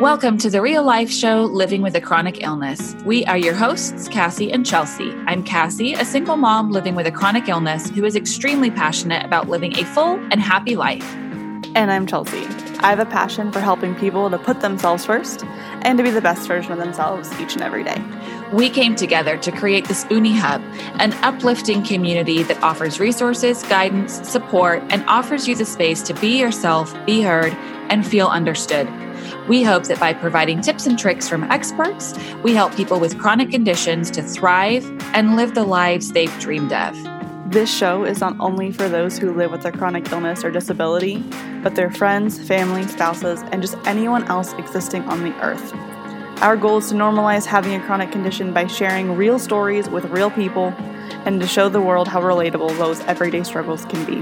Welcome to the real life show, Living with a Chronic Illness. We are your hosts, Cassie and Chelsea. I'm Cassie, a single mom living with a chronic illness who is extremely passionate about living a full and happy life. And I'm Chelsea. I have a passion for helping people to put themselves first and to be the best version of themselves each and every day. We came together to create the Spoonie Hub, an uplifting community that offers resources, guidance, support, and offers you the space to be yourself, be heard, and feel understood. We hope that by providing tips and tricks from experts, we help people with chronic conditions to thrive and live the lives they've dreamed of. This show is not only for those who live with a chronic illness or disability, but their friends, family, spouses, and just anyone else existing on the earth. Our goal is to normalize having a chronic condition by sharing real stories with real people and to show the world how relatable those everyday struggles can be.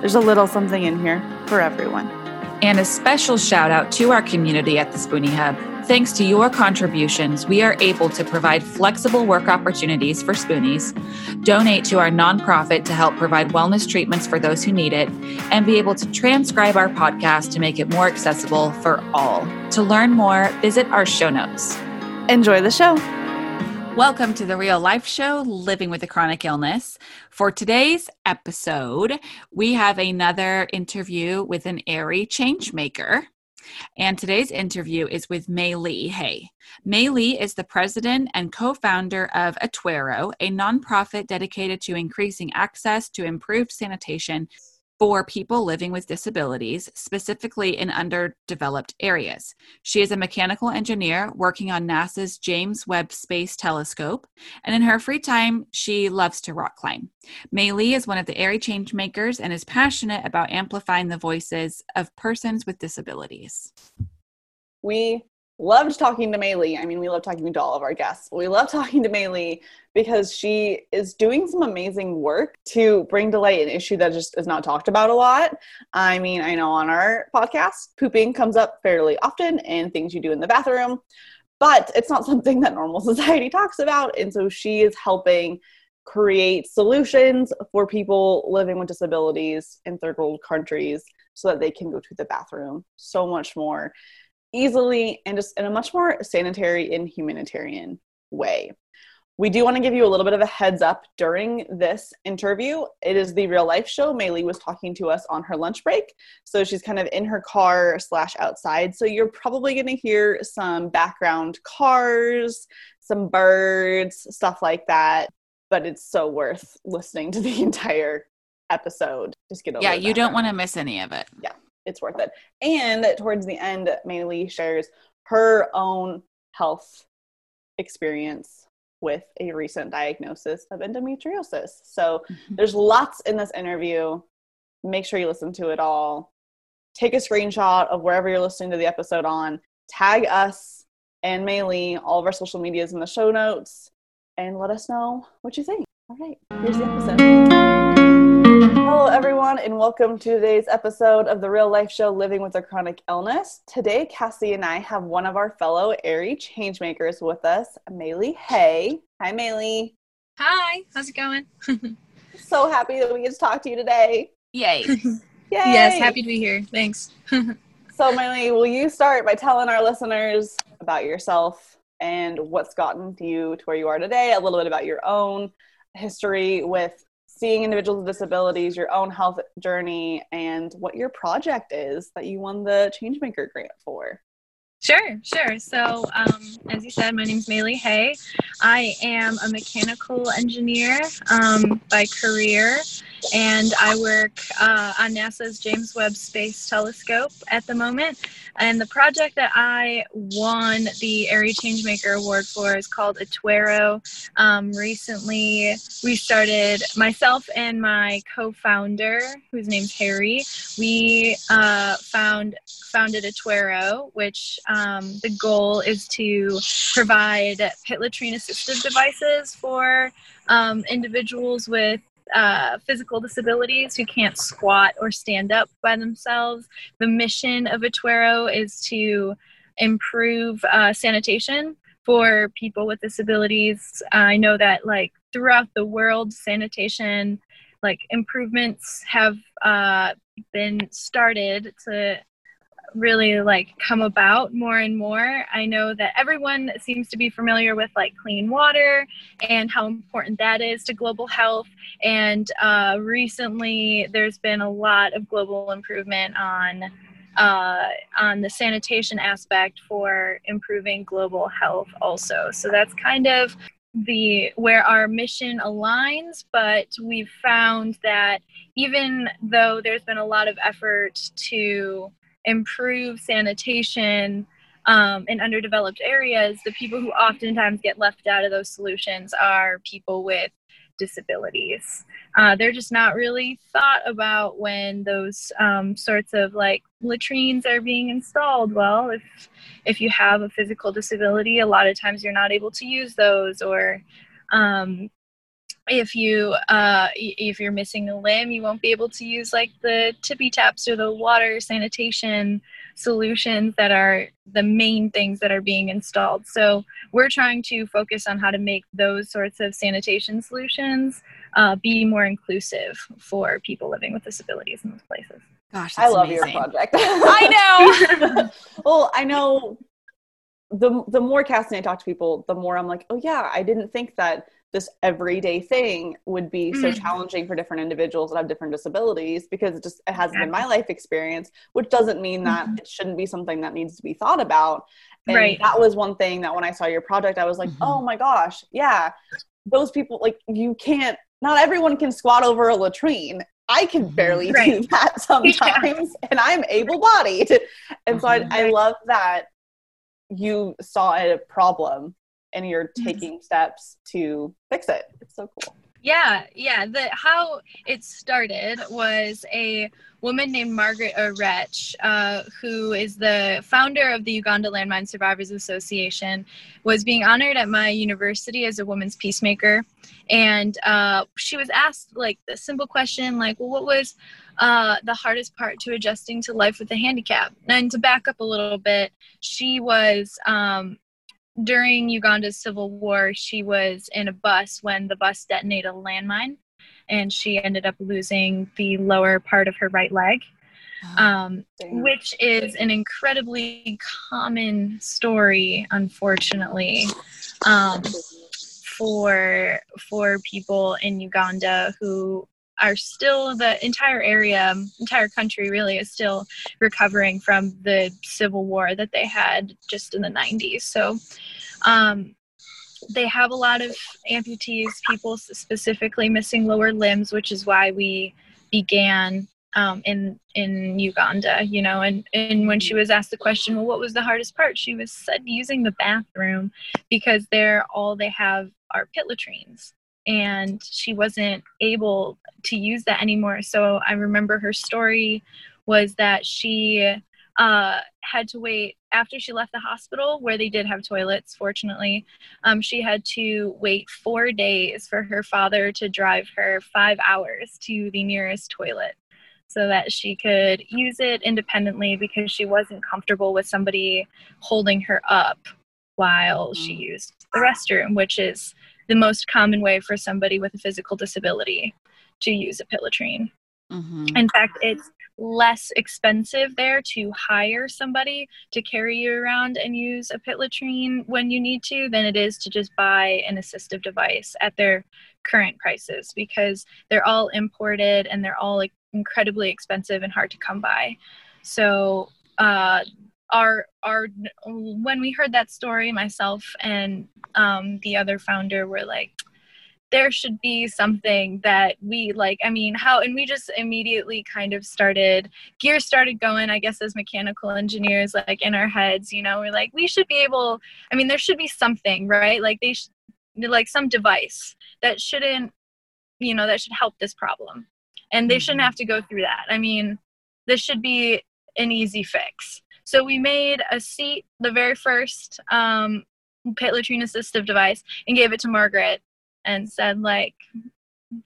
There's a little something in here for everyone. And a special shout out to our community at the Spoonie Hub. Thanks to your contributions, we are able to provide flexible work opportunities for Spoonies, donate to our nonprofit to help provide wellness treatments for those who need it, and be able to transcribe our podcast to make it more accessible for all. To learn more, visit our show notes. Enjoy the show. Welcome to the Real Life Show, Living with a Chronic Illness. For today's episode, we have another interview with an Aerie change maker. And today's interview is with Mei-Li Hey. May Lee is the president and co founder of Atwero, a nonprofit dedicated to increasing access to improved sanitation for people living with disabilities, specifically in underdeveloped areas. She is a mechanical engineer working on NASA's James Webb Space Telescope, and in her free time, she loves to rock climb. Mei-Li is one of the Aerie change makers and is passionate about amplifying the voices of persons with disabilities. We loved talking to Mei-Li. I mean, we love talking to all of our guests. We love talking to Mei-Li because she is doing some amazing work to bring to light an issue that just is not talked about a lot. I mean, I know on our podcast, pooping comes up fairly often and things you do in the bathroom, but it's not something that normal society talks about. And so she is helping create solutions for people living with disabilities in third world countries so that they can go to the bathroom so much more easily and just in a much more sanitary and humanitarian way. We do want to give you a little bit of a heads up during this interview. It is the real life show. Mei-Li was talking to us on her lunch break. So she's kind of in her car slash outside. So you're probably going to hear some background cars, some birds, stuff like that. But it's so worth listening to the entire episode. Just get over Yeah, you don't want to miss any of it. Yeah it's worth it. And towards the end, Mei-Li shares her own health experience with a recent diagnosis of endometriosis. So mm-hmm. there's lots in this interview. Make sure you listen to it all. Take a screenshot of wherever you're listening to the episode on. Tag us and Mei-Li, all of our social medias in the show notes, and let us know what you think. All right, here's the episode. Everyone, and welcome to today's episode of the Real Life Show Living with a Chronic Illness. Today, Cassie and I have one of our fellow Aerie changemakers with us, Mei-Li Hey. Hi, Mei-Li. Hi, how's it going? so happy that we get to talk to you today. Yay. Yay. Yes, happy to be here. Thanks. so, Mei-Li, will you start by telling our listeners about yourself and what's gotten you to where you are today, a little bit about your own history with seeing individuals with disabilities, your own health journey, and what your project is that you won the Changemaker grant for. Sure, sure. So, um, as you said, my name is Mei-Li Hey. I am a mechanical engineer um, by career, and I work uh, on NASA's James Webb Space Telescope at the moment. And the project that I won the Aerie Changemaker Award for is called Atwero. Um, recently, we started, myself and my co founder, whose name's Harry, we uh, found founded Atwero, which um, the goal is to provide pit latrine assistive devices for um, individuals with uh, physical disabilities who can't squat or stand up by themselves. The mission of Atwero is to improve uh, sanitation for people with disabilities. I know that like throughout the world, sanitation like improvements have uh, been started to really like come about more and more. I know that everyone seems to be familiar with like clean water and how important that is to global health. And uh, recently, there's been a lot of global improvement on uh, on the sanitation aspect for improving global health also. So that's kind of the where our mission aligns but we've found that even though there's been a lot of effort to improve sanitation um, in underdeveloped areas the people who oftentimes get left out of those solutions are people with disabilities. Uh, they're just not really thought about when those um, sorts of like latrines are being installed. Well if if you have a physical disability a lot of times you're not able to use those or um, if you uh, if you're missing a limb you won't be able to use like the tippy taps or the water sanitation solutions that are the main things that are being installed so we're trying to focus on how to make those sorts of sanitation solutions uh, be more inclusive for people living with disabilities in those places Gosh, I love amazing. your project. I know. well, I know the the more Cassie and I talk to people, the more I'm like, oh yeah, I didn't think that this everyday thing would be so Mm. challenging for different individuals that have different disabilities because it just it hasn't been my life experience, which doesn't mean that it shouldn't be something that needs to be thought about. And Right. that was one thing that when I saw your project, I was like, Mhm. oh my gosh, yeah, those people like you can't. Not everyone can squat over a latrine. I can Mhm. barely do that sometimes, and I'm able-bodied. And so I, Mhm. I love that you saw a problem and you're Mhm. taking steps to fix it. It's so cool. Yeah, yeah. The how it started was a woman named Margaret Orech, uh, who is the founder of the Uganda Landmine Survivors Association, was being honored at my university as a woman's peacemaker, and uh, she was asked like the simple question, like, "Well, what was uh, the hardest part to adjusting to life with a handicap?" And to back up a little bit, she was um, during Uganda's civil war, she was in a bus when the bus detonated a landmine, and she ended up losing the lower part of her right leg, um, which is an incredibly common story, unfortunately, um, for for people in Uganda who are still the entire area, entire country really is still recovering from the civil war that they had just in the 90s. So um, they have a lot of amputees, people specifically missing lower limbs, which is why we began um, in in Uganda. You know, and and when she was asked the question, well, what was the hardest part? She was said using the bathroom because they're all they have are pit latrines. And she wasn't able to use that anymore. So I remember her story was that she uh, had to wait after she left the hospital, where they did have toilets, fortunately. Um, she had to wait four days for her father to drive her five hours to the nearest toilet so that she could use it independently because she wasn't comfortable with somebody holding her up while she Mhm. used the restroom, which is the most common way for somebody with a physical disability to use a pit latrine. Mhm. In fact, it's less expensive there to hire somebody to carry you around and use a pit latrine when you need to than it is to just buy an assistive device at their current prices because they're all imported and they're all like, incredibly expensive and hard to come by. So, uh, our our when we heard that story, myself and um, the other founder were like, there should be something that we like i mean how and we just immediately kind of started gear started going i guess as mechanical engineers like in our heads you know we're like we should be able i mean there should be something right? Like they should like some device that shouldn't you know that should help this problem. And they shouldn't Mhm. have to go through that. I mean this should be an easy fix so we made a seat the very first um, pit latrine assistive device and gave it to margaret and said like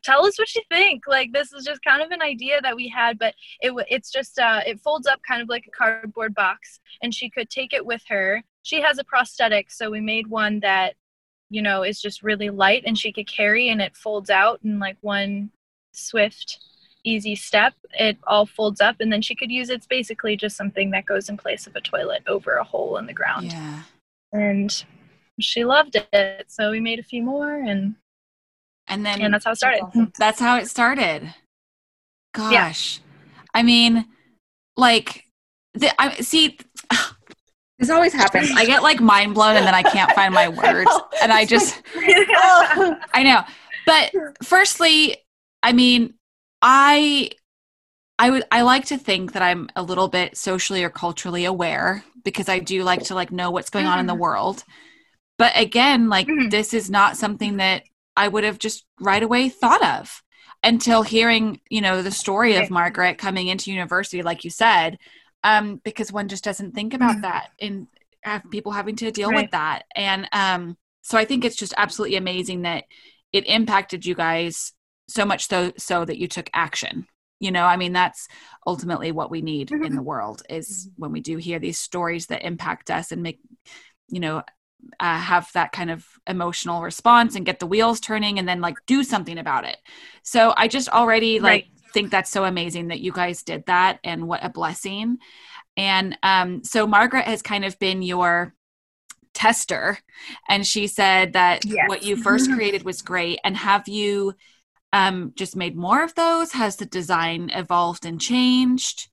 tell us what you think. Like this is just kind of an idea that we had but it it's just uh, it folds up kind of like a cardboard box and she could take it with her. She has a prosthetic so we made one that you know is just really light and she could carry and it folds out in like one swift easy step. It all folds up, and then she could use it's basically just something that goes in place of a toilet over a hole in the ground. Yeah. And she loved it, so we made a few more, and And then and that's how it started. that's how it started. Gosh. I mean, like the I see this always happens. I get like mind blown and then I can't find my words. And I just I know. But firstly, I mean, I I would I like to think that I'm a little bit socially or culturally aware because I do like to like know what's going on in the world. But again, like Mhm. this is not something that I would have just right away thought of until hearing, you know, the story of Margaret coming into university like you said. Um because one just doesn't think about Mhm. that and have people having to deal Right. with that. And um so I think it's just absolutely amazing that it impacted you guys so much so so that you took action. You know i mean that's ultimately what we need in the world is when we do hear these stories that impact us and make you know uh, have that kind of emotional response and get the wheels turning and then like do something about it. So i just already like think that's so amazing that you guys did that and what a blessing. And um so margaret has kind of been your tester and she said that Yes. what you first created was great. And have you um just made more of those? Has the design evolved and changed?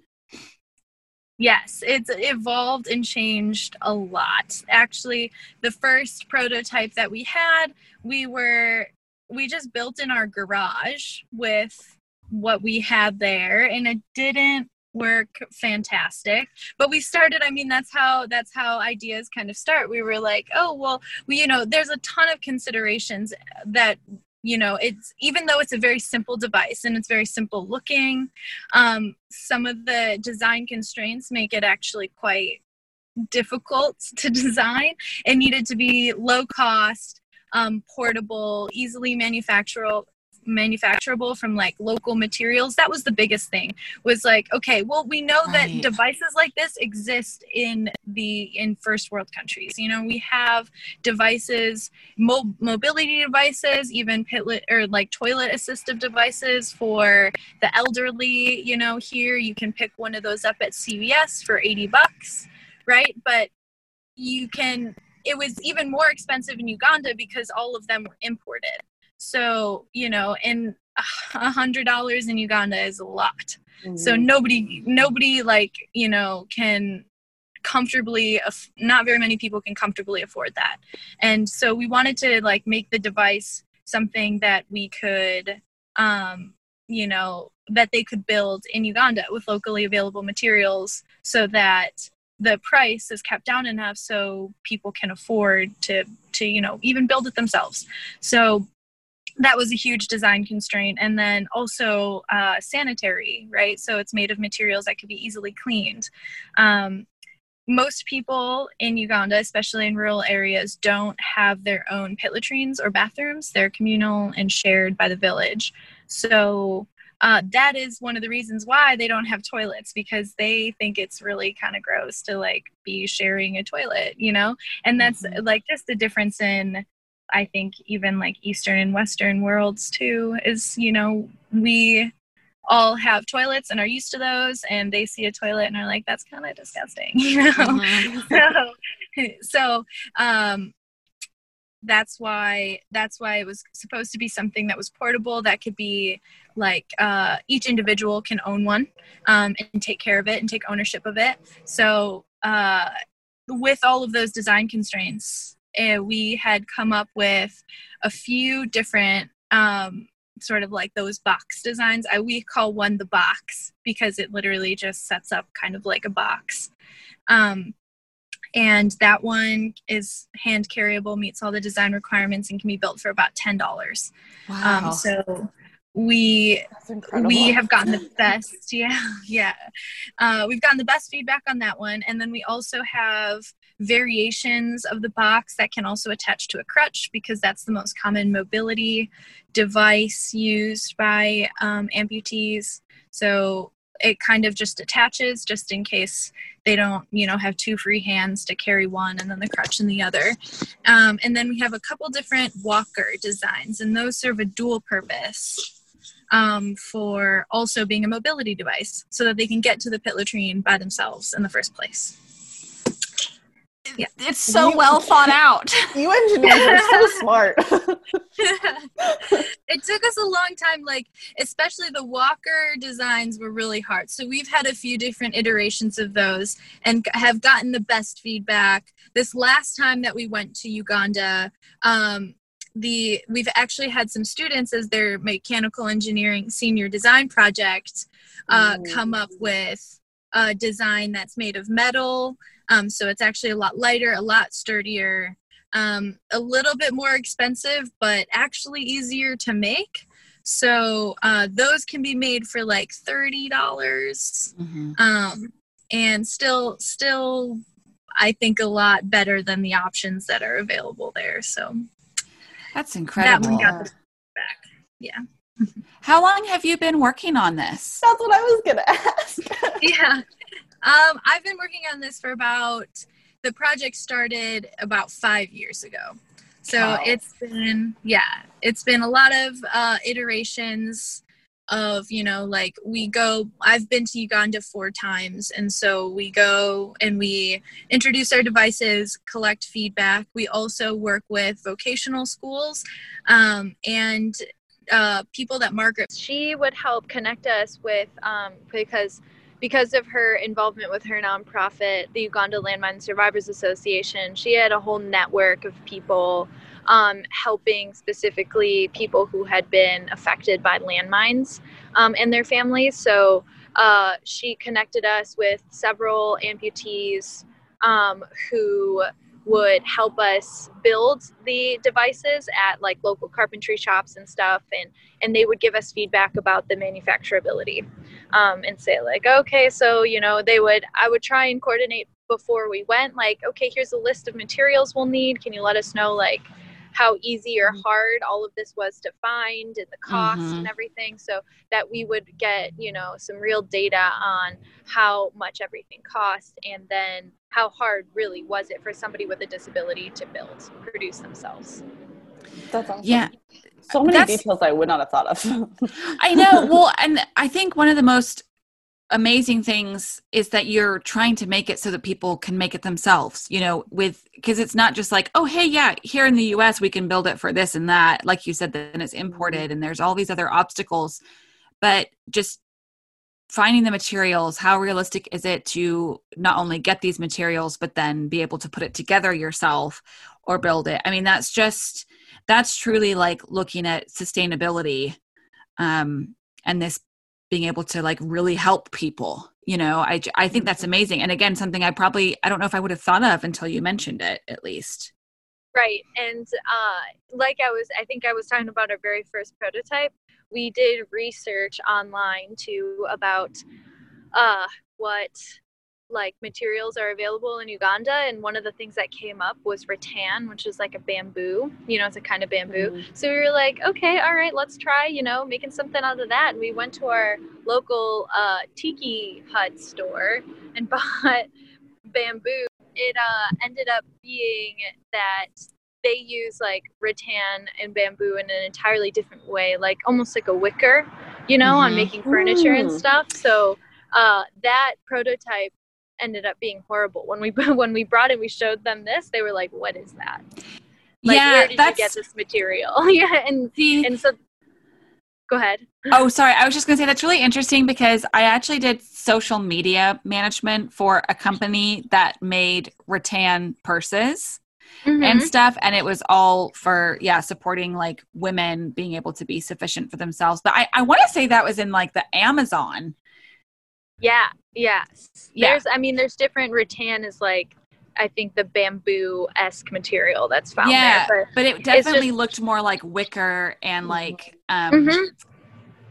Yes, it's evolved and changed a lot. Actually, the first prototype that we had, we were we just built in our garage with what we had there and it didn't work fantastic. But we started i mean that's how that's how ideas kind of start. We were like oh well we you know there's a ton of considerations that you know it's even though it's a very simple device and it's very simple looking um, some of the design constraints make it actually quite difficult to design it needed to be low cost um, portable easily manufacturable manufacturable from like local materials that was the biggest thing was like okay well we know that devices like this exist in the in first world countries. You know we have devices mo- mobility devices even pitlet or like toilet assistive devices for the elderly you know here. You can pick one of those up at cvs for 80 bucks right? But you can it was even more expensive in uganda because all of them were imported so you know and a hundred dollars in uganda is a lot. So Mhm. nobody nobody like you know can comfortably aff- not very many people can comfortably afford that. And so we wanted to like make the device something that we could um you know that they could build in uganda with locally available materials so that the price is kept down enough so people can afford to to you know even build it themselves. So that was a huge design constraint. And then also uh, sanitary right? So it's made of materials that could be easily cleaned. Um, most people in uganda especially in rural areas don't have their own pit latrines or bathrooms. They're communal and shared by the village. So uh, that is one of the reasons why they don't have toilets because they think it's really kind of gross to like be sharing a toilet you know? And that's Mhm. like just the difference in I think even like Eastern and Western worlds too is, you know, we all have toilets and are used to those and they see a toilet and are like, that's kind of disgusting. You know? Mhm. so, so um that's why that's why it was supposed to be something that was portable that could be like uh, each individual can own one um, and take care of it and take ownership of it so uh, with all of those design constraints we had come up with a few different um, sort of like those box designs. I we call one the box because it literally just sets up kind of like a box. Um, and that one is hand carryable meets all the design requirements and can be built for about $10 wow um, so we we have gotten the best yeah yeah. Uh, we've gotten the best feedback on that one. And then we also have variations of the box that can also attach to a crutch because that's the most common mobility device used by um, amputees so it kind of just attaches just in case they don't you know have two free hands to carry one and then the crutch in the other um, and then we have a couple different walker designs and those serve a dual purpose um, for also being a mobility device so that they can get to the pit latrine by themselves in the first place. Yeah. It's so well thought out. You engineers are so smart. it took us a long time, like, especially the walker designs were really hard. So we've had a few different iterations of those and have gotten the best feedback. This last time that we went to Uganda, um, the we've actually had some students as their mechanical engineering senior design project uh, come up with a design that's made of metal um, so it's actually a lot lighter a lot sturdier um, a little bit more expensive but actually easier to make so uh, those can be made for like $30 Mhm. um, and still still i think a lot better than the options that are available there so That's incredible. that incredible. one got the back yeah How long have you been working on this? That's what I was gonna ask. yeah um, i've been working on this for about the project started about five years ago so Wow. it's been yeah it's been a lot of uh, iterations of you know like we go i've been to uganda four times and so we go and we introduce our devices collect feedback we also work with vocational schools um, and uh, people that margaret she would help connect us with um, because because of her involvement with her nonprofit the uganda landmine survivors association she had a whole network of people um, helping specifically people who had been affected by landmines um, and their families. So uh, she connected us with several amputees um, who would help us build the devices at like local carpentry shops and stuff and and they would give us feedback about the manufacturability um, and say like okay so you know they would i would try and coordinate before we went like okay here's a list of materials we'll need. Can you let us know like how easy or hard all of this was to find and the cost Mhm. and everything so that we would get you know some real data on how much everything cost and then how hard really was it for somebody with a disability to build produce themselves That's awesome. Yeah. So many That's- details I would not have thought of. I know. Well, and I think one of the most amazing things is that you're trying to make it so that people can make it themselves, you know, with because it's not just like, oh, hey, yeah, here in the US, we can build it for this and that. Like you said, then it's imported and there's all these other obstacles. But just finding the materials, how realistic is it to not only get these materials, but then be able to put it together yourself or build it? I mean, that's just, that's truly like looking at sustainability um, and this being able to like really help people you know i i think that's amazing and again something i probably i don't know if i would have thought of until you mentioned it at least Right. And uh, like I was, I think I was talking about our very first prototype, we did research online too about uh, what like materials are available in Uganda. And one of the things that came up was rattan, which is like a bamboo, you know, it's a kind of bamboo. So we were like, okay, all right, let's try, you know, making something out of that. And we went to our local uh, tiki hut store and bought bamboo. It uh, ended up being that they use like rattan and bamboo in an entirely different way, like almost like a wicker, you know, on Mhm. making furniture and Mm. stuff. So uh, that prototype ended up being horrible. When we when we brought it, we showed them this. They were like, "What is that? Like, yeah where did that's you get this material?" yeah, and see, and so go ahead. oh sorry i was just going to say that's really interesting because i actually did social media management for a company that made rattan purses and Mhm. stuff and it was all for yeah supporting like women being able to be sufficient for themselves but i, I want to say that was in like the amazon Yeah, yes. Yeah. There's, I mean, there's different. Rattan is like, I think the bamboo esque material that's found Yeah, there. but it definitely just- looked more like wicker and Mhm. like um But, Mhm.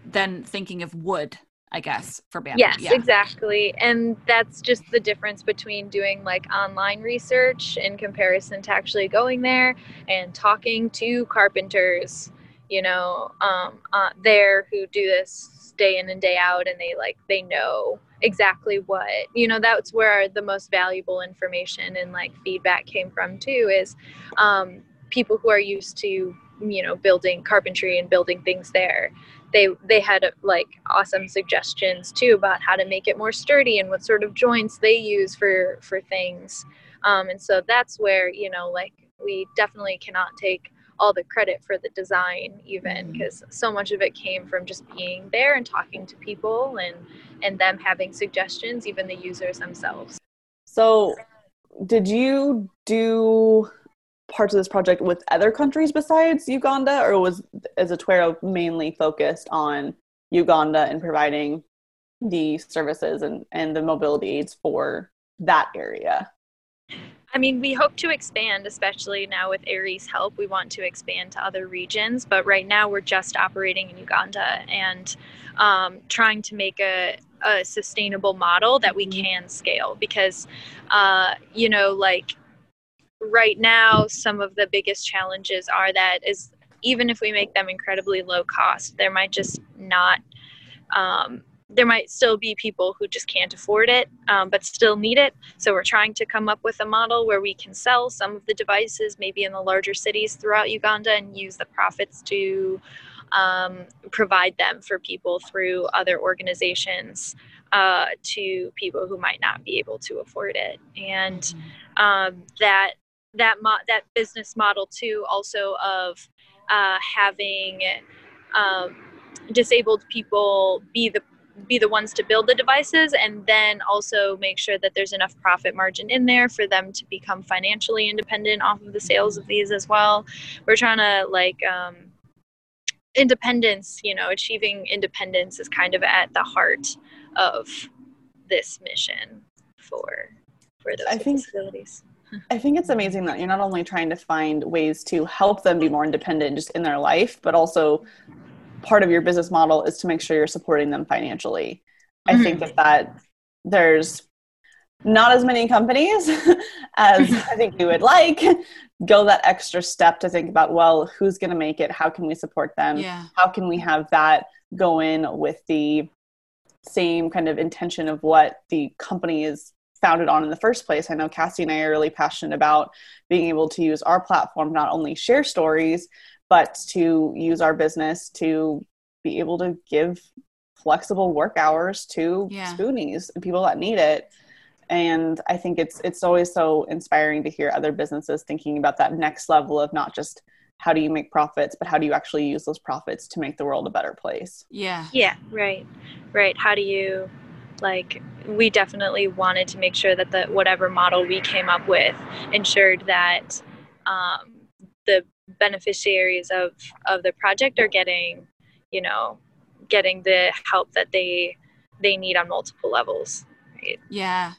than thinking of wood i guess for bamboo Yes, yeah exactly. And that's just the difference between doing like online research in comparison to actually going there and talking to carpenters, you know, um, uh, there who do this day in and day out and they like, they know exactly what, you know, that's where the most valuable information and like feedback came from too is um, people who are used to, you know, building carpentry and building things there. They they had like awesome suggestions too about how to make it more sturdy and what sort of joints they use for for things. Um, and so that's where you know like we definitely cannot take all the credit for the design even because mm-hmm. so much of it came from just being there and talking to people and and them having suggestions even the users themselves so did you do parts of this project with other countries besides uganda or was is Atwero mainly focused on uganda and providing the services and, and the mobility aids for that area I mean, we hope to expand, especially now with Aerie's help. We want to expand to other regions, but right now we're just operating in Uganda and um, trying to make a, a, sustainable model that we mm-hmm. can scale because, uh, you know, like right now, some of the biggest challenges are that is even if we make them incredibly low cost, there might just not um, there might still be people who just can't afford it um, but still need it. So we're trying to come up with a model where we can sell some of the devices maybe in the larger cities throughout uganda and use the profits to um, provide them for people through other organizations uh, to people who might not be able to afford it. And um, that that mo- that business model too also of uh, having um, disabled people be the be the ones to build the devices and then also make sure that there's enough profit margin in there for them to become financially independent off of the sales of these as well. We're trying to like um, independence you know achieving independence is kind of at the heart of this mission for for those I think, disabilities I think it's amazing that you're not only trying to find ways to help them be more independent just in their life, but also part of your business model is to make sure you're supporting them financially. Mm-hmm. I think that that there's not as many companies as I think we would like go that extra step to think about well who's going to make it how can we support them yeah. how can we have that go in with the same kind of intention of what the company is founded on in the first place i know cassie and i are really passionate about being able to use our platform not only share stories but to use our business to be able to give flexible work hours to yeah. spoonies and people that need it. And i think it's it's always so inspiring to hear other businesses thinking about that next level of not just how do you make profits but how do you actually use those profits to make the world a better place. Yeah. Yeah right right. How do you like we definitely wanted to make sure that the whatever model we came up with ensured that um, the beneficiaries of of the project are getting you know getting the help that they they need on multiple levels right? yeah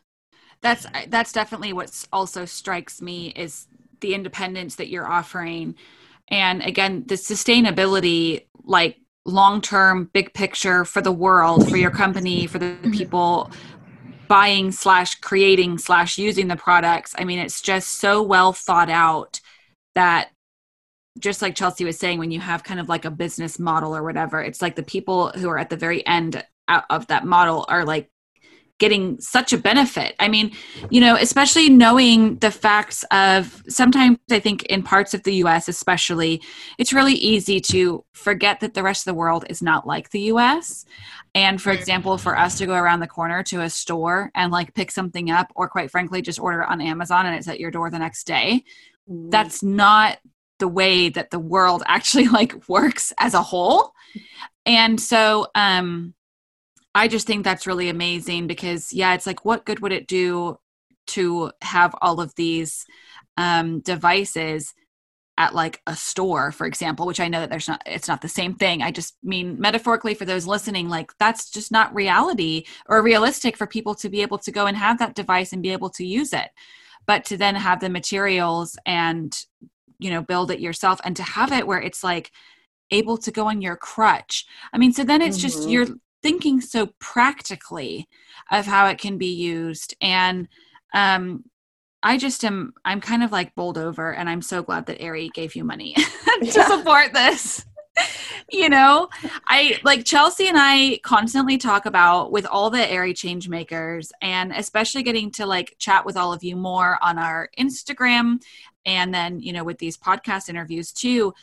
that's that's definitely what also strikes me is the independence that you're offering and again the sustainability like long term big picture for the world for your company for the mm-hmm. people buying slash creating slash using the products i mean it's just so well thought out that just like Chelsea was saying, when you have kind of like a business model or whatever, it's like the people who are at the very end of that model are like getting such a benefit. I mean, you know, especially knowing the facts of sometimes I think in parts of the US, especially, it's really easy to forget that the rest of the world is not like the US. And for example, for us to go around the corner to a store and like pick something up, or quite frankly, just order it on Amazon and it's at your door the next day, mm. that's not the way that the world actually like works as a whole. And so um i just think that's really amazing because yeah it's like what good would it do to have all of these um devices at like a store for example which i know that there's not it's not the same thing. I just mean metaphorically for those listening like that's just not reality or realistic for people to be able to go and have that device and be able to use it. But to then have the materials and you know build it yourself and to have it where it's like able to go on your crutch i mean so then it's mm-hmm. just you're thinking so practically of how it can be used and um I just am I'm kind of like bowled over and I'm so glad that Aerie gave you money to yeah. support this. you know, I like Chelsea and I constantly talk about with all the Aerie change makers and especially getting to like chat with all of you more on our Instagram and then you know with these podcast interviews too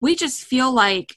we just feel like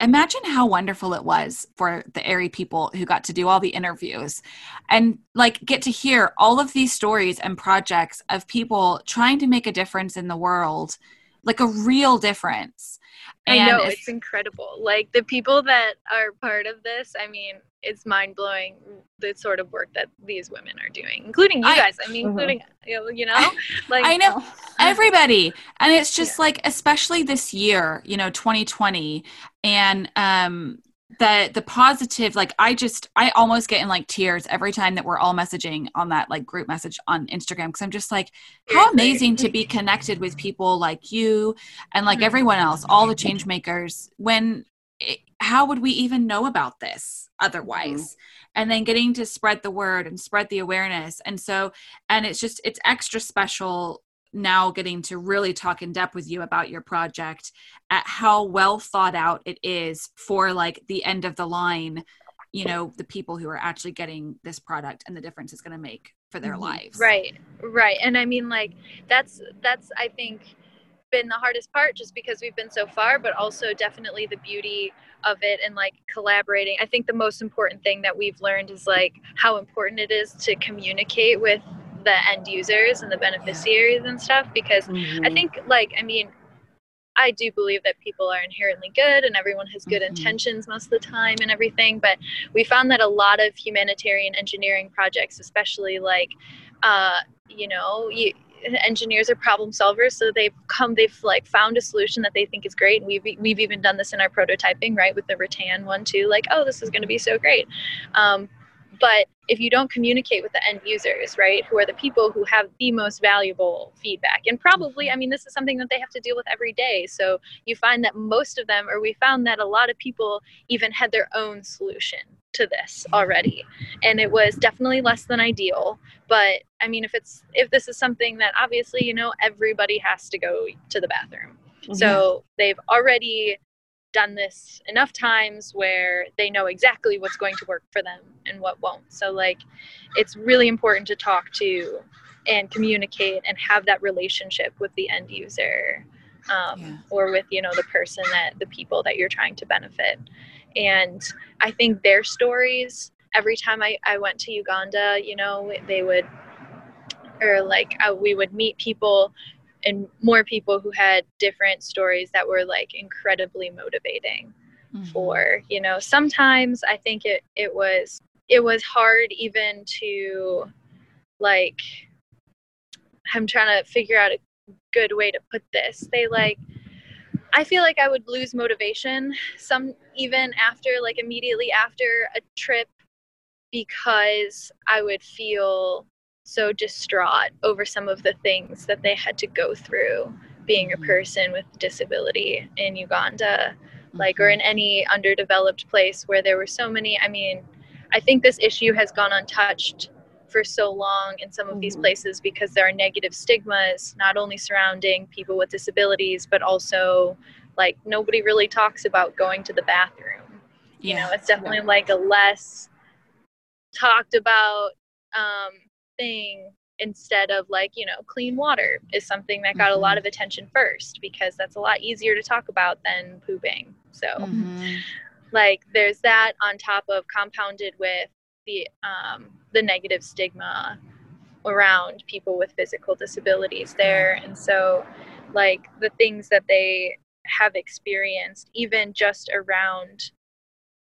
imagine how wonderful it was for the Aerie people who got to do all the interviews and like get to hear all of these stories and projects of people trying to make a difference in the world, like a real difference. And I know it's incredible. Like the people that are part of this, I mean, it's mind blowing the sort of work that these women are doing, including you I, guys. I mean, mm-hmm. including you know, like I know everybody, and it's just yeah. like, especially this year, you know, 2020, and um, the the positive like i just i almost get in like tears every time that we're all messaging on that like group message on instagram because i'm just like how amazing to be connected with people like you and like everyone else all the change makers when it, how would we even know about this otherwise? Mm-hmm. and then getting to spread the word and spread the awareness. And so and it's just it's extra special now getting to really talk in depth with you about your project at how well thought out it is for like the end of the line you know the people who are actually getting this product and the difference it's going to make for their mm-hmm. lives. Right right. And i mean like that's that's i think been the hardest part just because we've been so far but also definitely the beauty of it and like collaborating. I think the most important thing that we've learned is like how important it is to communicate with the end users and the beneficiaries and stuff because mm-hmm. I think like I mean I do believe that people are inherently good and everyone has good mm-hmm. intentions most of the time and everything but we found that a lot of humanitarian engineering projects especially like uh, you know you, engineers are problem solvers so they've come they've like found a solution that they think is great and we've we've even done this in our prototyping right with the rattan one too like oh this is going to be so great um, but if you don't communicate with the end users, right, who are the people who have the most valuable feedback, and probably, I mean, this is something that they have to deal with every day. So you find that most of them, or we found that a lot of people even had their own solution to this already and it was definitely less than ideal but i mean if it's if this is something that obviously you know everybody has to go to the bathroom mm-hmm. so they've already done this enough times where they know exactly what's going to work for them and what won't. So, like, it's really important to talk to and communicate and have that relationship with the end user um, yeah. or with, you know, the person that the people that you're trying to benefit. And I think their stories, every time I, I went to Uganda, you know, they would, or like uh, we would meet people and more people who had different stories that were like incredibly motivating mm-hmm. for you know sometimes i think it it was it was hard even to like i'm trying to figure out a good way to put this they like i feel like i would lose motivation some even after like immediately after a trip because i would feel so distraught over some of the things that they had to go through being a mm-hmm. person with disability in Uganda, like, or in mm-hmm. any underdeveloped place where there were so many. I mean, I think this issue has gone untouched for so long in some of these mm-hmm. places because there are negative stigmas, not only surrounding people with disabilities, but also like nobody really talks about going to the bathroom. Yeah. You know, it's definitely like a less talked about um, thing instead of like you know clean water is something that got mm-hmm. a lot mm-hmm. of attention first because that's a lot easier to talk about than pooping so mm-hmm. like there's that on top of compounded with the um, the negative stigma around people with physical disabilities there and so like the things that they have experienced even just around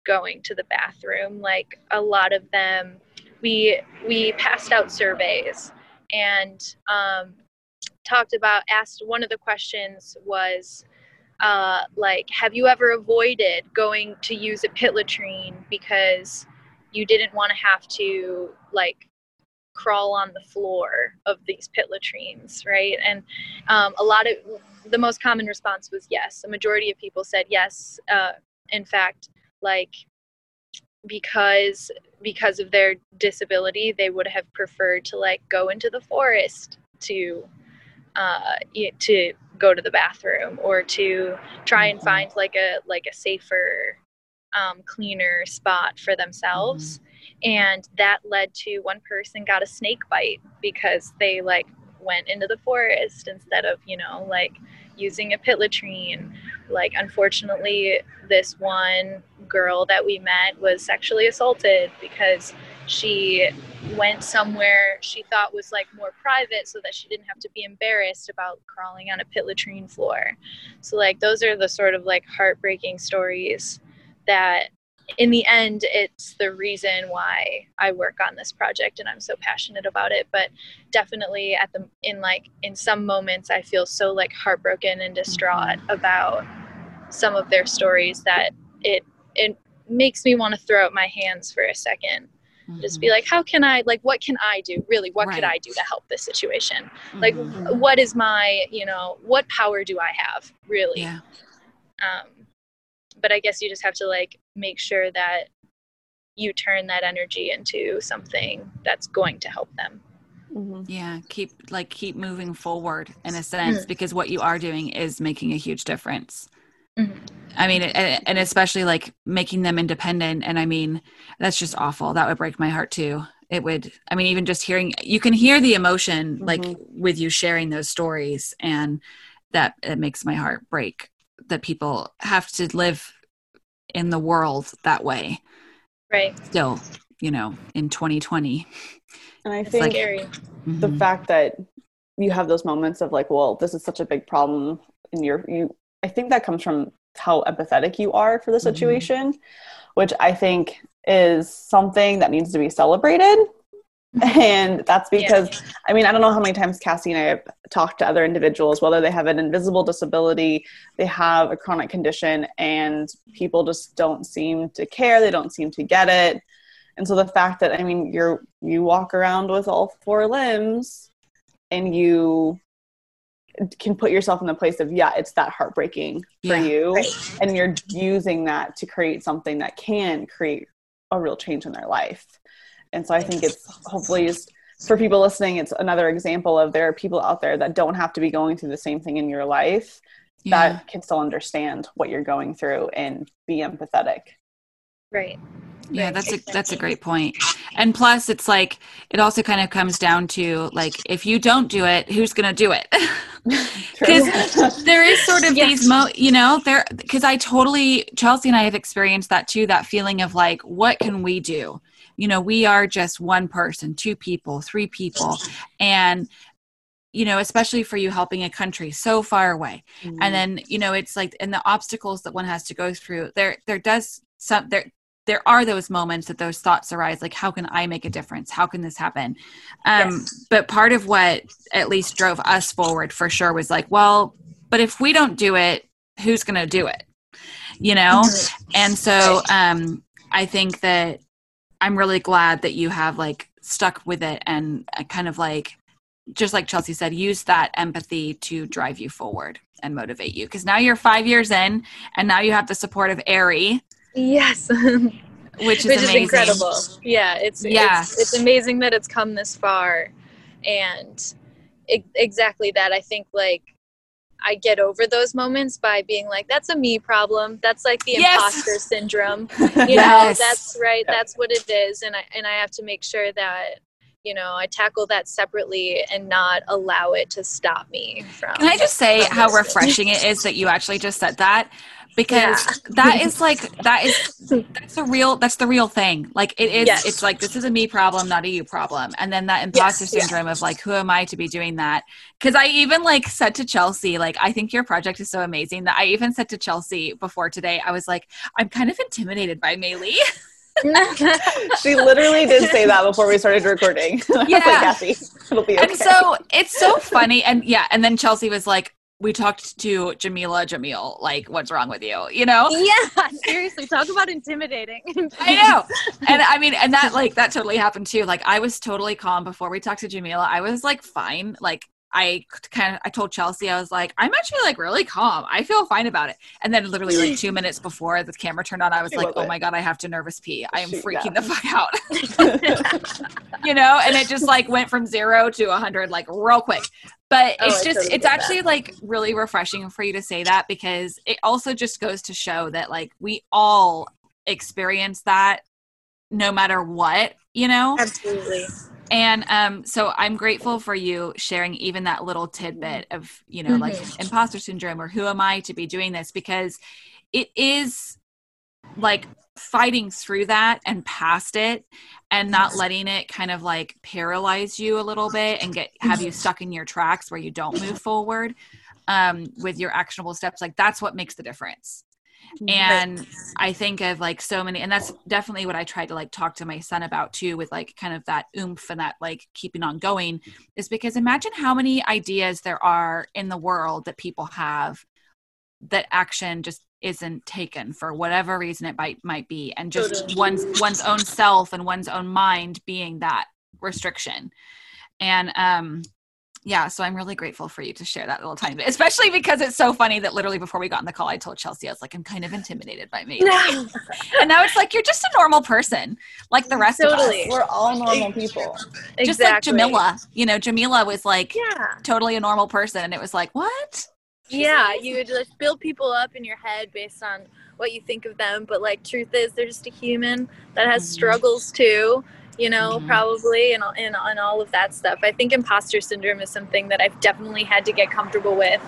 going to the bathroom like a lot of them we we passed out surveys and um, talked about asked one of the questions was uh, like have you ever avoided going to use a pit latrine because you didn't want to have to like crawl on the floor of these pit latrines? Right? And um, a lot of the most common response was yes. A majority of people said yes uh, in fact like because because of their disability they would have preferred to like go into the forest to uh to go to the bathroom or to try and mm-hmm. find like a like a safer um, cleaner spot for themselves mm-hmm. and that led to one person got a snake bite because they like went into the forest instead of you know like using a pit latrine. Like unfortunately this one girl that we met was sexually assaulted because she went somewhere she thought was like more private so that she didn't have to be embarrassed about crawling on a pit latrine floor. So like those are the sort of like heartbreaking stories that in the end it's the reason why i work on this project and i'm so passionate about it but definitely at the in like in some moments i feel so like heartbroken and distraught mm-hmm. about some of their stories that it it makes me want to throw up my hands for a 2nd mm-hmm. just be mm-hmm. like how can i like what can i do really what right. could i do to help this situation mm-hmm. like what is my you know what power do i have really yeah. um but I guess you just have to like make sure that you turn that energy into something that's going to help them. Mm-hmm. Yeah, keep like keep moving forward in a sense mm-hmm. because what you are doing is making a huge difference. Mm-hmm. I mean, and, and especially like making them independent. And I mean, that's just awful. That would break my heart too. It would. I mean, even just hearing, you can hear the emotion like mm-hmm. with you sharing those stories, and that it makes my heart break that people have to live in the world that way. Right. Still, you know, in 2020. And I think like, mm-hmm. the fact that you have those moments of like, well, this is such a big problem and you're you I think that comes from how empathetic you are for the mm-hmm. situation, mm-hmm. which I think is something that needs to be celebrated and that's because yeah. i mean i don't know how many times cassie and i have talked to other individuals whether they have an invisible disability they have a chronic condition and people just don't seem to care they don't seem to get it and so the fact that i mean you're you walk around with all four limbs and you can put yourself in the place of yeah it's that heartbreaking for yeah. you right. and you're using that to create something that can create a real change in their life and so I think it's hopefully just for people listening, it's another example of there are people out there that don't have to be going through the same thing in your life yeah. that can still understand what you're going through and be empathetic. Right. Yeah, that's a that's a great point. And plus it's like it also kind of comes down to like if you don't do it, who's going to do it? Cuz there is sort of yes. these mo you know, there cuz I totally Chelsea and I have experienced that too, that feeling of like what can we do? You know we are just one person two people three people and you know especially for you helping a country so far away mm-hmm. and then you know it's like and the obstacles that one has to go through there there does some there there are those moments that those thoughts arise like how can i make a difference how can this happen um, yes. but part of what at least drove us forward for sure was like well but if we don't do it who's going to do it you know mm-hmm. and so um, i think that I'm really glad that you have like stuck with it and uh, kind of like just like Chelsea said, use that empathy to drive you forward and motivate you. Because now you're five years in, and now you have the support of Aerie. Yes, which is which is incredible. Yeah, it's yeah, it's, it's, amazing that it's come this far, and it, exactly that. I think like I get over those moments by being like, that's a me problem. That's like the yes. imposter syndrome. You yes. know, that's right. That's what it is. And I, and I have to make sure that, you know, I tackle that separately and not allow it to stop me from. Can I just say how refreshing it is that you actually just said that? Because yeah. that is like that is that's the real that's the real thing like it is yes. it's like this is a me problem not a you problem and then that imposter yes. syndrome yeah. of like who am i to be doing that because i even like said to chelsea like i think your project is so amazing that i even said to chelsea before today i was like i'm kind of intimidated by Mei-Li. she literally did say that before we started recording. Yeah, like, Cassie, it'll be okay. And so it's so funny, and yeah, and then Chelsea was like, we talked to Jamila Jamil, like, what's wrong with you? You know? Yeah, seriously, talk about intimidating. I know. And I mean, and that, like, that totally happened too. Like, I was totally calm before we talked to Jamila. I was like, fine. Like, I kind of I told Chelsea I was like I'm actually like really calm. I feel fine about it. And then literally like 2 minutes before the camera turned on I was like, "Oh my god, I have to nervous pee. I am freaking yeah. the fuck out." you know, and it just like went from 0 to 100 like real quick. But oh, it's just totally it's actually that. like really refreshing for you to say that because it also just goes to show that like we all experience that no matter what, you know? Absolutely And um, so I'm grateful for you sharing even that little tidbit of, you know, like Mhm. imposter syndrome or who am I to be doing this? Because it is like fighting through that and past it and not letting it kind of like paralyze you a little bit and get have you stuck in your tracks where you don't move forward um, with your actionable steps like that's what makes the difference and i think of like so many and that's definitely what i tried to like talk to my son about too with like kind of that oomph and that like keeping on going is because imagine how many ideas there are in the world that people have that action just isn't taken for whatever reason it might might be and just Totally. one's one's own self and one's own mind being that restriction and um yeah so i'm really grateful for you to share that little tiny bit especially because it's so funny that literally before we got on the call i told chelsea i was like i'm kind of intimidated by me and now it's like you're just a normal person like the rest Totally. of us We're all normal people. just like Exactly. jamila you know jamila was like Yeah. totally a normal person and it was like what yeah, you would just build people up in your head based on what you think of them, but like truth is they're just a human that has Mhm. struggles too, you know, Mhm. probably and, and and all of that stuff. I think imposter syndrome is something that I've definitely had to get comfortable with,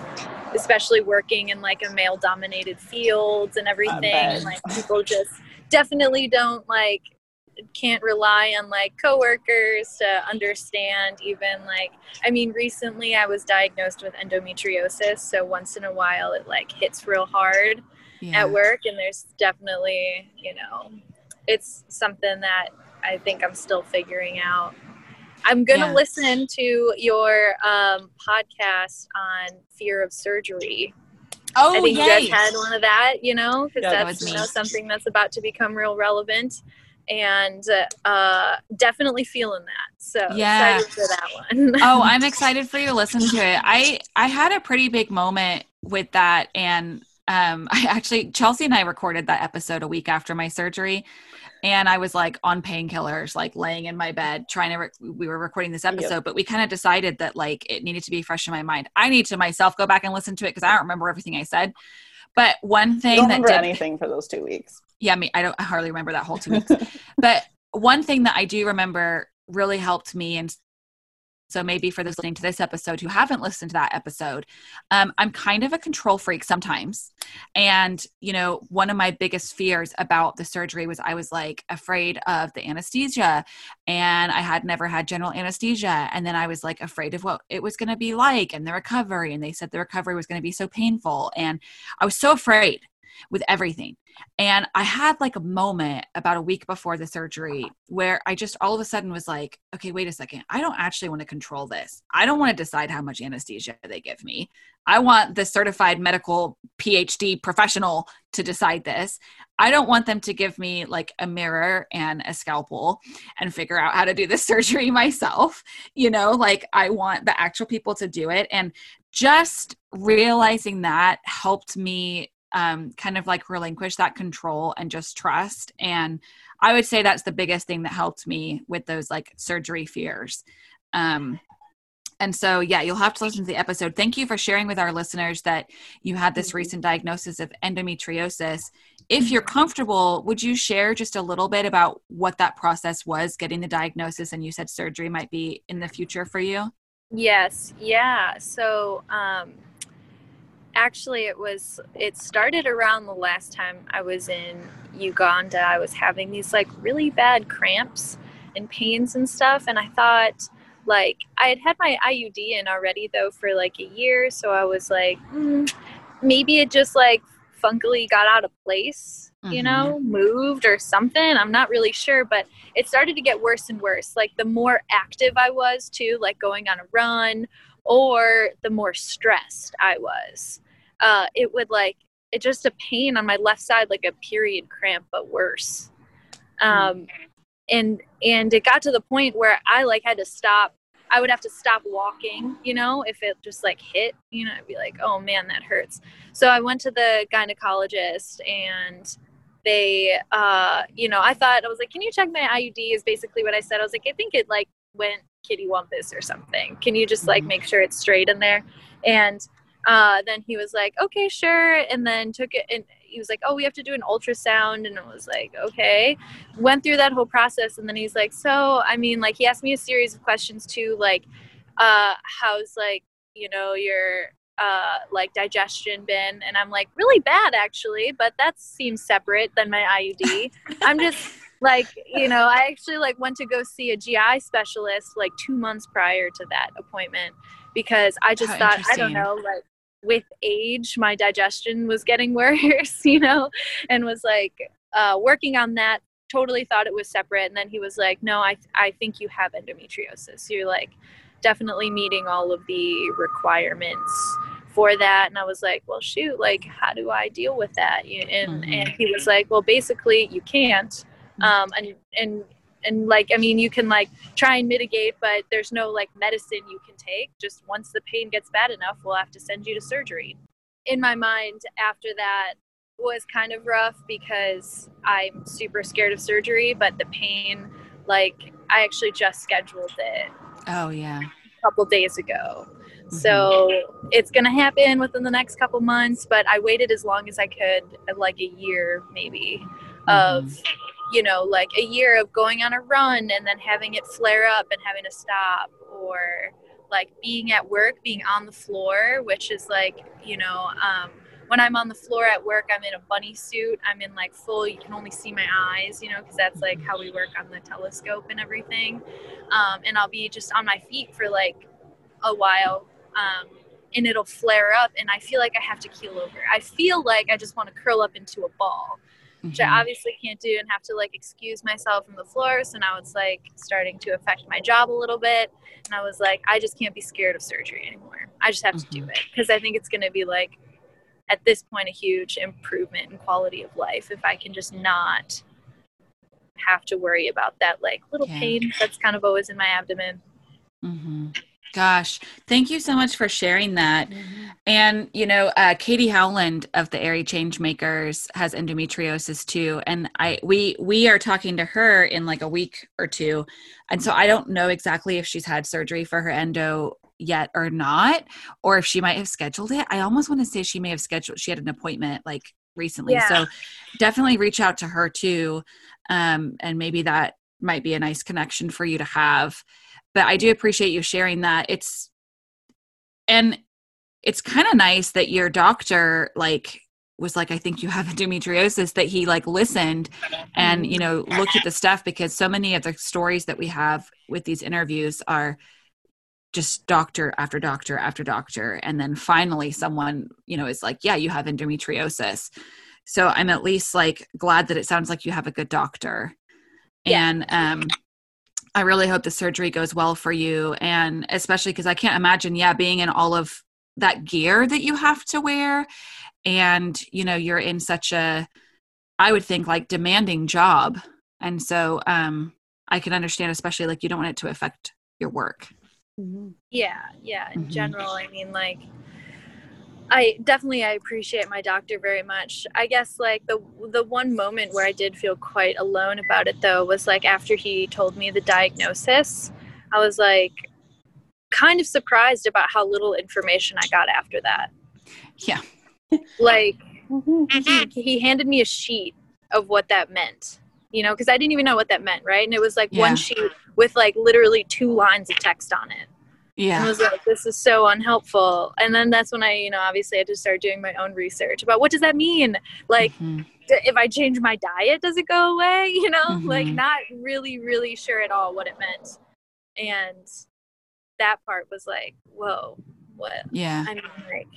especially working in like a male dominated fields and everything and like people just definitely don't like can't rely on like coworkers to understand even like I mean recently I was diagnosed with endometriosis so once in a while it like hits real hard yeah. at work and there's definitely you know it's something that I think I'm still figuring out. I'm gonna Yeah. listen to your um, podcast on fear of surgery. oh yeah. I think yay. you guys had one of that, you know, because Yeah, that's was you know something that's about to become real relevant, and uh, definitely feeling that. So Yeah. excited for that one. oh i'm excited for you to listen to it i i had a pretty big moment with that and um i actually chelsea and i recorded that episode a week after my surgery and i was like on painkillers like laying in my bed trying to re- we were recording this Yep. episode but we kind of decided that like it needed to be fresh in my mind i need to myself go back and listen to it because i don't remember everything i said but one I thing don't that remember did anything for those two weeks. yeah me i don't I hardly remember that whole two weeks but one thing that I do remember really helped me, and so maybe for those listening to this episode who haven't listened to that episode, um, I'm kind of a control freak sometimes. And, you know, one of my biggest fears about the surgery was I was like afraid of the anesthesia, and I had never had general anesthesia. And then I was like afraid of what it was going to be like and the recovery. And they said the recovery was going to be so painful. And I was so afraid with everything. And I had like a moment about a week before the surgery where I just all of a sudden was like, okay, wait a second. I don't actually want to control this. I don't want to decide how much anesthesia they give me. I want the certified medical PhD professional to decide this. I don't want them to give me like a mirror and a scalpel and figure out how to do the surgery myself. You know, like I want the actual people to do it. And just realizing that helped me um, kind of like relinquish that control and just trust. And I would say that's the biggest thing that helped me with those like surgery fears. Um, and so, yeah, you'll have to listen to the episode. Thank you for sharing with our listeners that you had this Mhm. recent diagnosis of endometriosis. If you're comfortable, would you share just a little bit about what that process was getting the diagnosis? And you said surgery might be in the future for you. Yes, yeah. So, um, actually, it was, it started around the last time I was in Uganda. I was having these like really bad cramps and pains and stuff. And I thought, like, I had had my IUD in already though for like a year. So I was like, mm, maybe it just like funkily got out of place, you Mhm. know, moved or something. I'm not really sure, but it started to get worse and worse. Like the more active I was too, like going on a run, or the more stressed I was. Uh, it would like it just a pain on my left side, like a period cramp, but worse. Um, and and it got to the point where I like had to stop. I would have to stop walking, you know, if it just like hit, you know, I'd be like, oh man, that hurts. So I went to the gynecologist and they uh you know i thought i was like can you check my iud is basically what i said i was like i think it like went kitty wampus or something can you just like Mhm. make sure it's straight in there and uh then he was like okay sure and then took it and he was like, "Oh, we have to do an ultrasound," and it was like, "Okay." Went through that whole process, and then he's like, "So, I mean, like, he asked me a series of questions too, like, uh, how's like, you know, your uh, like digestion been?" And I'm like, "Really bad, actually, but that seems separate than my IUD." I'm just like you know i actually like went to go see a gi specialist like two months prior to that appointment because i just How thought i don't know like with age my digestion was getting worse you know and was like uh, working on that totally thought it was separate. And then he was like no i, I think you have endometriosis. You're like definitely meeting all of the requirements for that. And i was like well shoot like how do i deal with that? And Mhm. and he was like well basically you can't um and and and like i mean you can like try and mitigate but there's no like medicine you can take. Just once the pain gets bad enough we'll have to send you to surgery. In my mind after that was kind of rough because i'm super scared of surgery but the pain like i actually just scheduled it Oh yeah. a couple days ago. Mm-hmm. So it's gonna happen within the next couple months but i waited as long as i could like a year maybe of mm-hmm. You know like a year of going on a run and then having it flare up and having to stop or like being at work being on the floor which is like you know um, when i'm on the floor at work i'm in a bunny suit. I'm in like full you can only see my eyes you know because that's like how we work on the telescope and everything. Um, and i'll be just on my feet for like a while um, and it'll flare up and i feel like i have to keel over. I feel like i just want to curl up into a ball which. I obviously can't do and have to like excuse myself from the floor. So now it's like starting to affect my job a little bit. And I was like, I just can't be scared of surgery anymore. I just have to do Mhm. it because I think it's going to be like, at this point, a huge improvement in quality of life if I can just not have to worry about that like little Yeah. pain that's kind of always in my abdomen. hmm Gosh, thank you so much for sharing that. And you know, uh, Katie Howland of the Aerie Changemakers has endometriosis too, and I we we are talking to her in like a week or two, and so I don't know exactly if she's had surgery for her endo yet or not, or if she might have scheduled it. I almost want to say she may have scheduled. She had an appointment like recently, Yeah. so definitely reach out to her too, um, and maybe that might be a nice connection for you to have. But I do appreciate you sharing that. It's and it's kind of nice that your doctor like was like i think you have endometriosis that he like listened and you know looked at the stuff because so many of the stories that we have with these interviews are just doctor after doctor after doctor and then finally someone you know is like yeah you have endometriosis so i'm at least like glad that it sounds like you have a good doctor Yeah. and um i really hope the surgery goes well for you and especially because i can't imagine yeah being in all of that gear that you have to wear and you know you're in such a i would think like demanding job and so um i can understand especially like you don't want it to affect your work Yeah, yeah. In Mhm. general, I mean, like, I definitely I appreciate my doctor very much. I guess like the the one moment where I did feel quite alone about it though was like after he told me the diagnosis. I was like kind of surprised about how little information I got after that. yeah Like mm-hmm. he, he handed me a sheet of what that meant. You know, because I didn't even know what that meant, right? And it was like Yeah. one sheet with like literally two lines of text on it and yeah was like, this is so unhelpful. And then that's when I, you know, obviously had to start doing my own research about what does that mean? Like, Mhm. d- if I change my diet, does it go away? You know, like Mhm. not really, really sure at all what it meant. And that part was like, whoa, what? yeah I mean, like,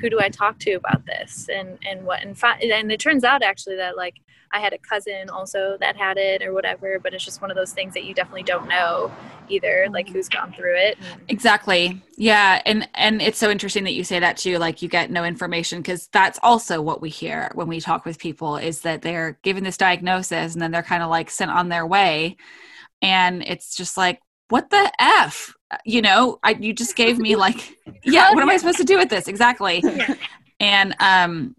who do I talk to about this? And and what? And fi- and it turns out actually that like I had a cousin also that had it or whatever. But it's just one of those things that you definitely don't know either, like who's gone through it. Exactly yeah and and it's so interesting that you say that too like you get no information because that's also what we hear when we talk with people is that they're given this diagnosis and then they're kind of like sent on their way and it's just like what the f you know i you just gave me like yeah what am i supposed to do with this? Exactly. Yeah. and um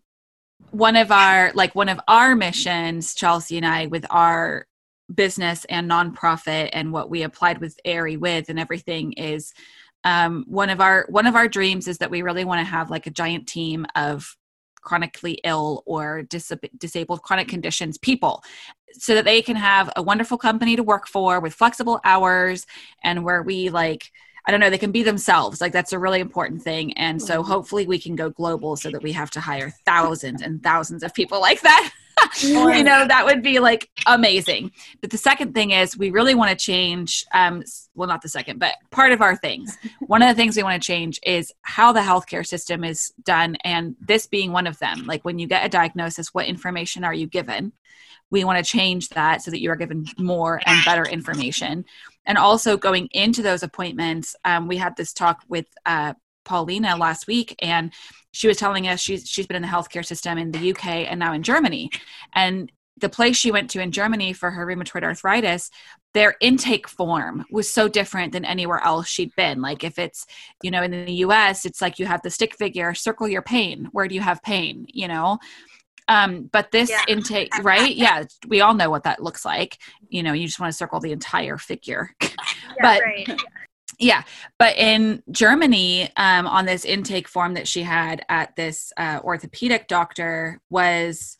one of our like one of our missions chelsea and i with our business and nonprofit and what we applied with Aerie with and everything is um one of our one of our dreams is that we really want to have like a giant team of chronically ill or dis- disabled chronic conditions people so that they can have a wonderful company to work for with flexible hours and where we like I don't know, they can be themselves. Like that's a really important thing. And so mm-hmm. hopefully we can go global so that we have to hire thousands and thousands of people like that. you know, that would be like amazing. But the second thing is we really want to change um well not the second, but part of our things. One of the things we want to change is how the healthcare system is done and this being one of them. Like when you get a diagnosis, what information are you given? We want to change that so that you are given more and better information. And also going into those appointments um, we had this talk with uh, paulina last week and she was telling us she's she's been in the healthcare system in the uk and now in germany. And the place she went to in germany for her rheumatoid arthritis their intake form was so different than anywhere else she'd been. Like if it's you know in the us it's like you have the stick figure circle your pain. Where do you have pain? You know um, but this yeah. intake, right? Yeah, we all know what that looks like. You know, you just want to circle the entire figure. Yeah, but right. yeah, but in Germany, um, on this intake form that she had at this uh, orthopedic doctor was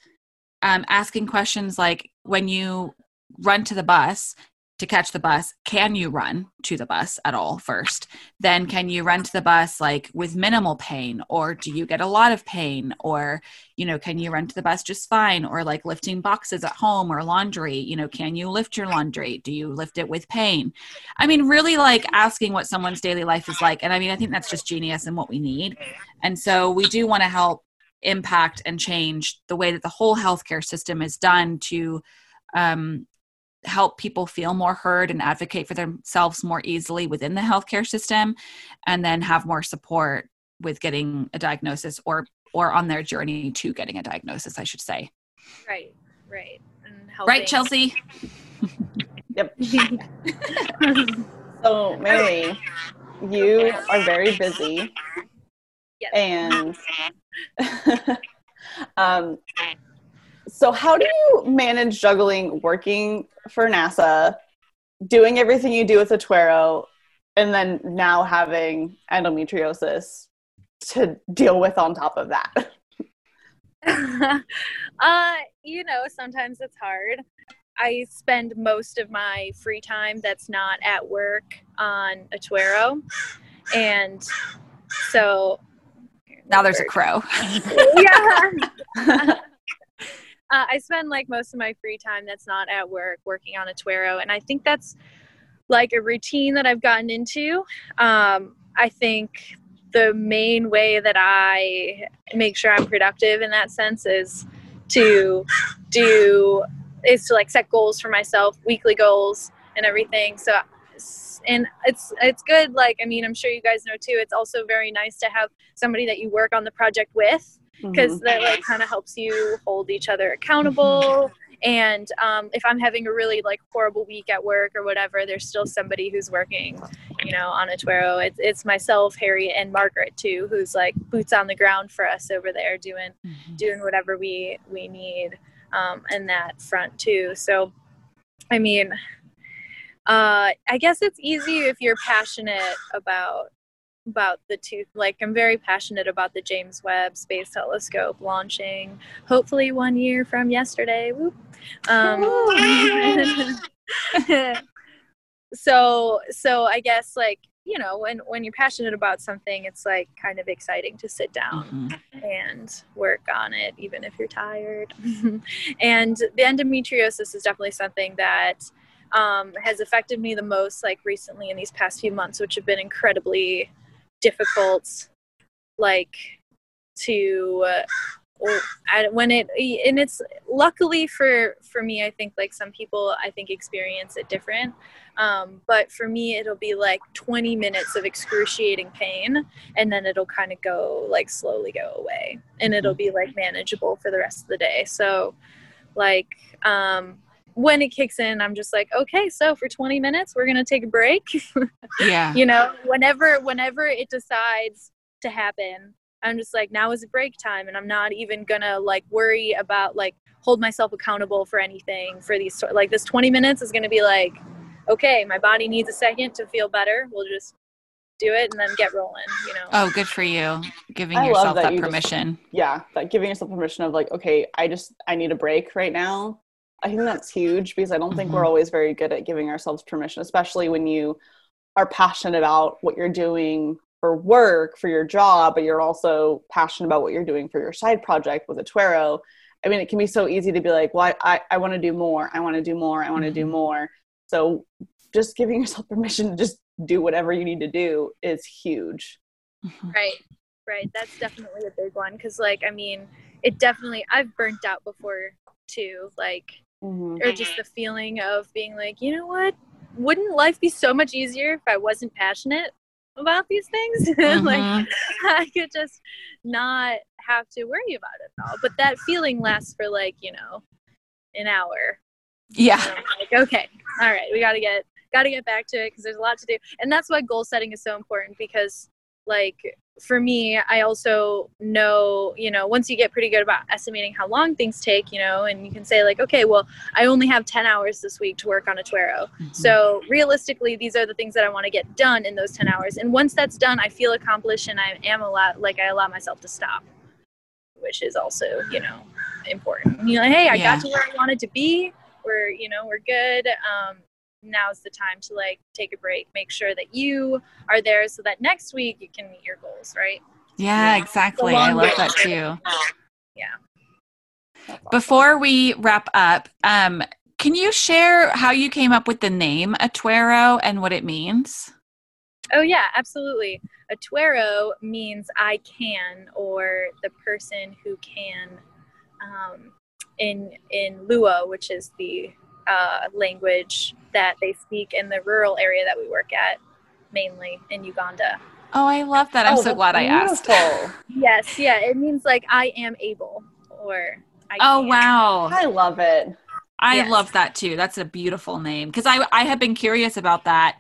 um, asking questions like, when you run to the bus, to catch the bus can you run to the bus at all first? Then can you run to the bus like with minimal pain or do you get a lot of pain? Or you know can you run to the bus just fine? Or like lifting boxes at home or laundry you know can you lift your laundry? Do you lift it with pain? I mean really like asking what someone's daily life is like and i mean i think that's just genius and what we need. And so we do want to help impact and change the way that the whole healthcare system is done to um, help people feel more heard and advocate for themselves more easily within the healthcare system and then have more support with getting a diagnosis or or on their journey to getting a diagnosis i should say. Right right. Right chelsea? Yep. So mary you are very busy. Yes. and um so, how do you manage juggling working for NASA, doing everything you do with Atwero, and then now having endometriosis to deal with on top of that? uh, you know, sometimes it's hard. I spend most of my free time that's not at work on Atwero. And so now there's a crow. yeah. Uh, I spend like most of my free time that's not at work working on Atwero, and I think that's like a routine that I've gotten into. Um, I think the main way that I make sure I'm productive in that sense is to do is to like set goals for myself, weekly goals and everything. So and it's it's good like I mean I'm sure you guys know too it's also very nice to have somebody that you work on the project with because mm-hmm. that like kind of helps you hold each other accountable mm-hmm. and um, if i'm having a really like horrible week at work or whatever there's still somebody who's working you know on Atwero it's, it's myself harry and margaret too who's like boots on the ground for us over there doing mm-hmm. doing whatever we we need um, in that front too so i mean uh, I guess it's easy if you're passionate about about the two like i'm very passionate about the james webb space telescope launching hopefully one year from yesterday um, so so i guess like you know when when you're passionate about something it's like kind of exciting to sit down mm-hmm. and work on it even if you're tired and the endometriosis is definitely something that um, has affected me the most like recently in these past few months which have been incredibly difficult like to uh, when it and it's luckily for for me i think like some people i think experience it different. Um, but for me it'll be like 20 minutes of excruciating pain and then it'll kind of go like slowly go away and it'll be like manageable for the rest of the day. So like um when it kicks in, I'm just like, okay, so for 20 minutes, we're gonna take a break. yeah. You know, whenever whenever it decides to happen, I'm just like, now is a break time, and I'm not even gonna like worry about like hold myself accountable for anything for these like this 20 minutes is gonna be like, okay, my body needs a second to feel better. We'll just do it and then get rolling. You know. Oh, good for you. Giving I yourself that that, you just- permission. yeah that giving yourself permission of like okay i just i need a break right now i think that's huge because i don't think we're Mhm. always very good at giving ourselves permission especially when you are passionate about what you're doing for work for your job but you're also passionate about what you're doing for your side project with Atwero. i mean it can be so easy to be like well i i, I want to do more i want to do more i want to do Mhm. more so just giving yourself permission to just do whatever you need to do is huge Mhm. Right. Right. That's definitely a big one because, like, I mean, it definitely I've burnt out before too. Like, or just the feeling of being like, you know what? Wouldn't life be so much easier if I wasn't passionate about these things? like, Mhm. I could just not have to worry about it at all. But that feeling lasts for like, you know, an hour. yeah. Like, okay, all right, we got to get got to get back to it because there's a lot to do, and that's why goal setting is so important because, like, for me, I also know, you know, once you get pretty good about estimating how long things take, you know, and you can say like, okay, well, I only have 10 hours this week to work on Atwero. Mhm. So realistically, these are the things that I want to get done in those 10 hours. And once that's done, I feel accomplished and I am a lot like I allow myself to stop, which is also, you know, important. You know, hey, I Yeah. got to where I wanted to be. We're, you know, we're good. Um, now's the time to like take a break, make sure that you are there so that next week you can meet your goals, right? yeah, Yeah. exactly. I love that too. Yeah. Awesome. Before we wrap up, um, can you share how you came up with the name Atwero and what it means? Oh yeah, absolutely. Atwero means I can or the person who can um, in in Luo, which is the uh, language that they speak in the rural area that we work at, mainly in Uganda. Oh, I love that. I'm Oh, so that's glad I asked. beautiful. Yes, yeah, it means like I am able or I Oh, can. wow. I love it. I Yes. love that too. That's a beautiful name because I I have been curious about that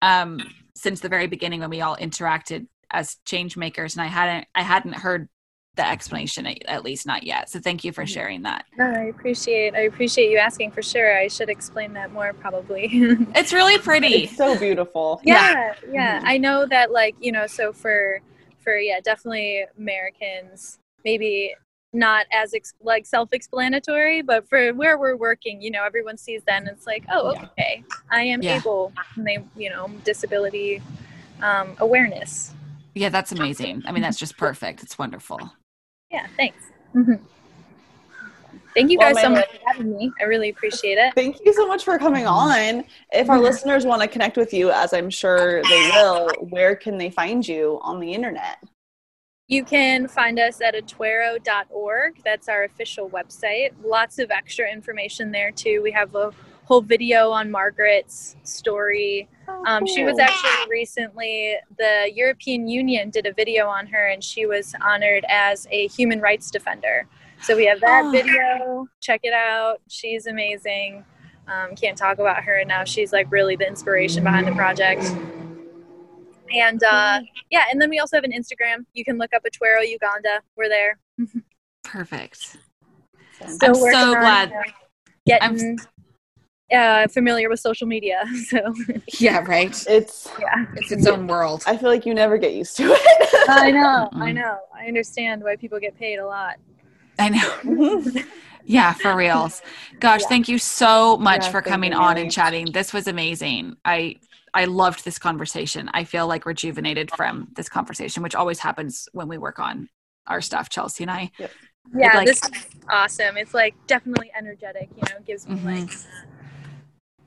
um, since the very beginning when we all interacted as change makers, and I hadn't I hadn't heard the explanation at, at least not yet. So thank you for Mhm. sharing that. No, I appreciate I appreciate you asking for sure. I should explain that more probably. It's really pretty. It's so beautiful. yeah yeah Mhm. i know that like you know so for for yeah definitely americans maybe not as ex- like self-explanatory but for where we're working you know everyone sees that and it's like oh Yeah. okay i am Yeah. able and they you know disability um, awareness Yeah, that's amazing. I mean, that's just perfect. It's wonderful. Yeah thanks Mhm. thank you Well, guys so much for having me i really appreciate it Thank you so much for coming Mm-hmm. on. If our listeners want to connect with you, as I'm sure they will, where can they find you on the internet? You can find us at atwero.org. That's our official website. Lots of extra information there too. We have a whole video on Margaret's story. Um, she was actually recently, the European Union did a video on her and she was honored as a human rights defender. So we have that Oh. video. Check it out. She's amazing. Um, can't talk about her enough. She's like really the inspiration behind the project. And uh, yeah, and then we also have an Instagram. You can look up Atwero Uganda. We're there. Perfect. So- I'm so glad- getting uh, familiar with social media. So Yeah, right. It's yeah, It's its own world. I feel like you never get used to it. I know, I Mm-mm. know. I understand why people get paid a lot. I know. Yeah, for reals. Gosh, Yeah. thank you so much Yeah, for coming on Mary. and chatting. This was amazing. I I loved this conversation. I feel like rejuvenated from this conversation, which always happens when we work on our stuff, Chelsea and I. Yeah, like- this is awesome. It's like definitely energetic. You know, gives me Mhm. like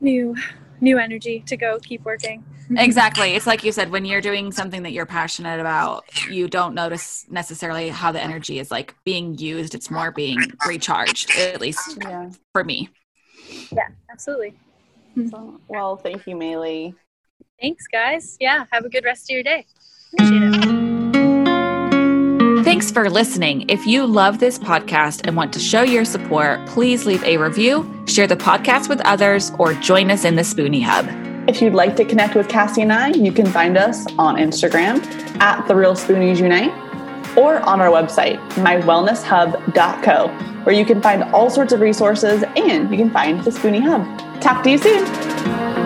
new new energy to go keep working. Exactly. It's like you said, when you're doing something that you're passionate about, you don't notice necessarily how the energy is like being used. It's more being recharged, at least yeah. for me. Yeah, absolutely. So, well, thank you, Mei-Li. Thanks, guys. Yeah, have a good rest of your day. Appreciate it. Thanks for listening. If you love this podcast and want to show your support, please leave a review, share the podcast with others, or join us in the Spoonie Hub. If you'd like to connect with Cassie and I, you can find us on Instagram at The Real Spoonies Unite or on our website, mywellnesshub.co, where you can find all sorts of resources and you can find the Spoonie Hub. Talk to you soon.